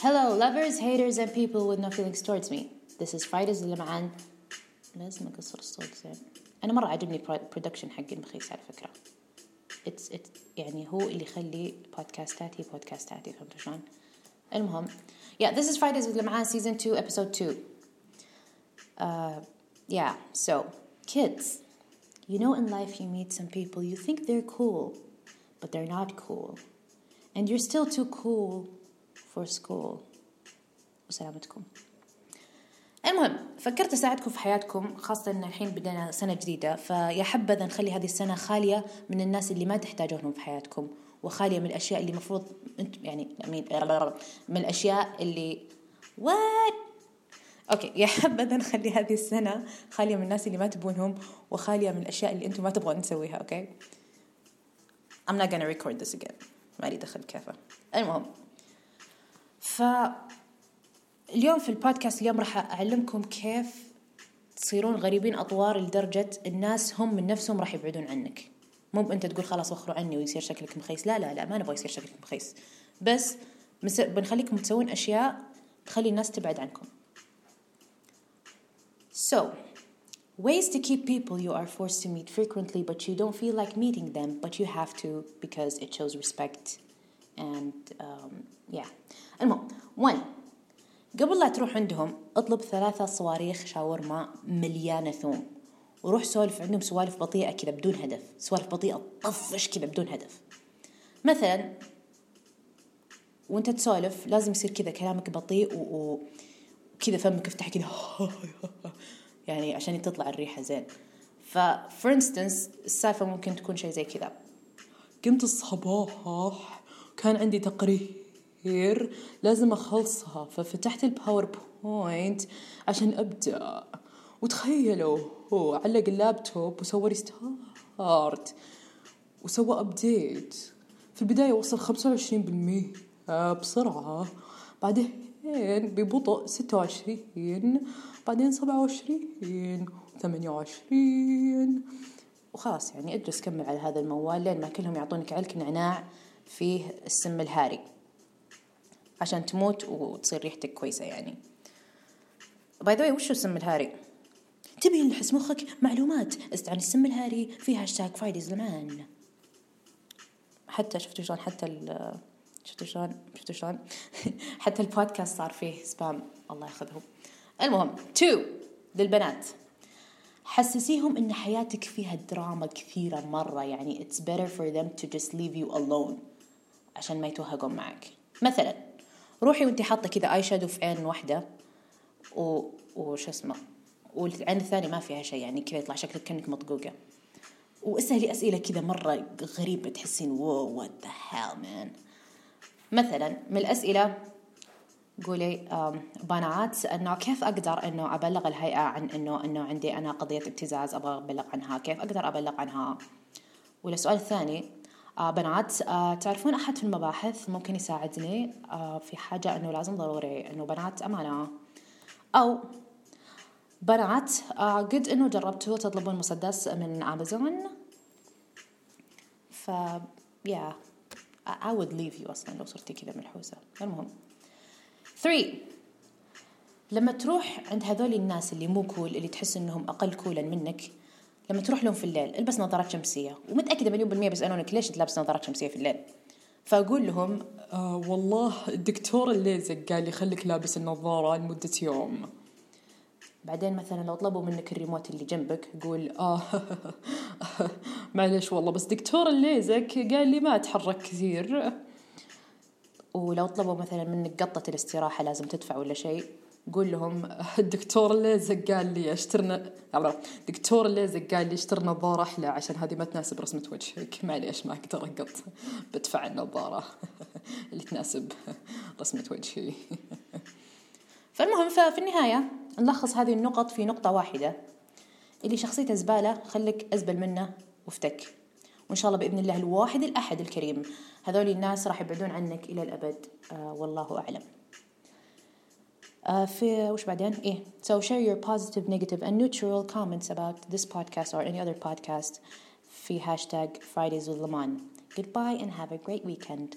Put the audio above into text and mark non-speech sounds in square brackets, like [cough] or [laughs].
Hello, lovers, haters, and people with no feelings towards me. This is Fridays اللمعان لازم أقصر الصوت زين. أنا مرة عجبني برودكشن حق المخيس على فكرة. It's, it's يعني هو اللي يخلي بودكاستاتي بودكاستاتي فهمتوا شلون؟ المهم yeah this is Fridays with لمعان season 2 episode 2 uh, yeah so kids you know in life you meet some people you think they're cool but they're not cool and you're still too cool for school. وسلامتكم. المهم فكرت أساعدكم في حياتكم خاصة إن الحين بدينا سنة جديدة فيا حبذا نخلي هذه السنة خالية من الناس اللي ما تحتاجونهم في حياتكم وخالية من الأشياء اللي المفروض يعني من الأشياء اللي وات أوكي يا حبذا نخلي هذه السنة خالية من الناس اللي ما تبونهم وخالية من الأشياء اللي أنتم ما تبغون نسويها أوكي؟ I'm not gonna record this again. ما لي دخل كيفه المهم ف اليوم في البودكاست اليوم راح أعلمكم كيف تصيرون غريبين أطوار لدرجة الناس هم من نفسهم راح يبعدون عنك. مو أنت تقول خلاص وخروا عني ويصير شكلك مخيس. لا لا لا ما نبغى يصير شكلك مخيس. بس بنخليكم تسوون أشياء تخلي الناس تبعد عنكم. So, ways to keep people you are forced to meet frequently but you don't feel like meeting them but you have to because it shows respect and um, yeah. One قبل لا تروح عندهم اطلب ثلاثة صواريخ شاورما مليانة ثوم وروح سولف عندهم سوالف بطيئة كذا بدون هدف سوالف بطيئة طفش كذا بدون هدف. مثلا وانت تسولف لازم يصير كذا كلامك بطيء وكذا فمك افتح كذا [laughs] يعني عشان تطلع الريحة زين. ف for instance السالفة ممكن تكون شيء زي كذا. قمت الصباح كان عندي تقرير. كثير لازم أخلصها. ففتحت ال PowerPoint عشان أبدأ. وتخيلوا هو علق اللابتوب وسوى restart وسوى update في البداية وصل خمسة وعشرين بالمية بسرعة. بعدين ببطء ستة وعشرين بعدين سبعة وعشرين ثمانية وعشرين. وخلاص يعني اجلس كمل على هذا الموال لين ما كلهم يعطونك علك نعناع فيه السم الهاري. عشان تموت وتصير ريحتك كويسة يعني. by the way وشو السم الهاري؟ تبي نحس مخك معلومات. عن السم الهاري في هاشتاج فرايديز لمان حتى شفتوا شلون؟ حتى ال شفتوا شلون؟ شفتوا شلون؟ [laughs] حتى البودكاست صار فيه spam الله ياخذهم. المهم تو للبنات. حسسيهم إن حياتك فيها دراما كثيرة مرة. يعني it's better for them to just leave you alone. عشان ما يتوهقون معك. مثلا روحي وانت حاطة كذا eyeshadow في عين واحدة. و وش اسمه والعين الثانية ما فيها شيء يعني كذا يطلع شكلك كأنك مطقوقة. واسألي أسئلة كذا مرة غريبة تحسين wow what the hell man مثلا من الأسئلة قولي بنات إنه كيف أقدر إنه أبلغ الهيئة عن إنه إنه عندي أنا قضية ابتزاز أبغى أبلغ عنها كيف أقدر أبلغ عنها؟ والسؤال الثاني بنات آه تعرفون أحد في المباحث ممكن يساعدني؟ آه في حاجة إنه لازم ضروري إنه بنات أمانة. أو بنات آه قد إنه جربتوا تطلبون مسدس من أمازون ف يا I would leave you أصلا لو صرتي كذا منحوسة المهم. 3 لما تروح عند هذول الناس اللي مو كول اللي تحس إنهم أقل كولا منك لما تروح لهم في الليل البس نظارات شمسية. ومتأكدة مليون بالمية بيسألونك ليش تلبس نظارات شمسية في الليل. فأقول لهم آه والله الدكتور الليزك قال لي خليك لابس النظارة لمدة يوم. بعدين مثلا لو طلبوا منك الريموت اللي جنبك قول آه [laughs] معلش والله بس دكتور الليزك قال لي ما أتحرك كثير. ولو طلبوا مثلا منك قطة الاستراحة لازم تدفع ولا شيء. قول لهم الدكتور الليزك قال لي اشترنا دكتور الليزك قال لي اشتري نظارة أحلى عشان هذه ما تناسب رسمة وجهك. معليش ما أقدر أقط. بدفع النظارة [laughs] اللي تناسب رسمة وجهي. فالمهم ففي النهاية نلخص هذه النقط في نقطة واحدة. اللي شخصيته زبالة خليك أزبل منه وأفتك. وإن شاء الله بإذن الله الواحد الأحد الكريم. هذول الناس راح يبعدون عنك إلى الأبد. آه والله أعلم. في وش بعدين إيه so share your positive negative and neutral comments about this podcast or any other podcast في hashtag Fridays with Laman goodbye and have a great weekend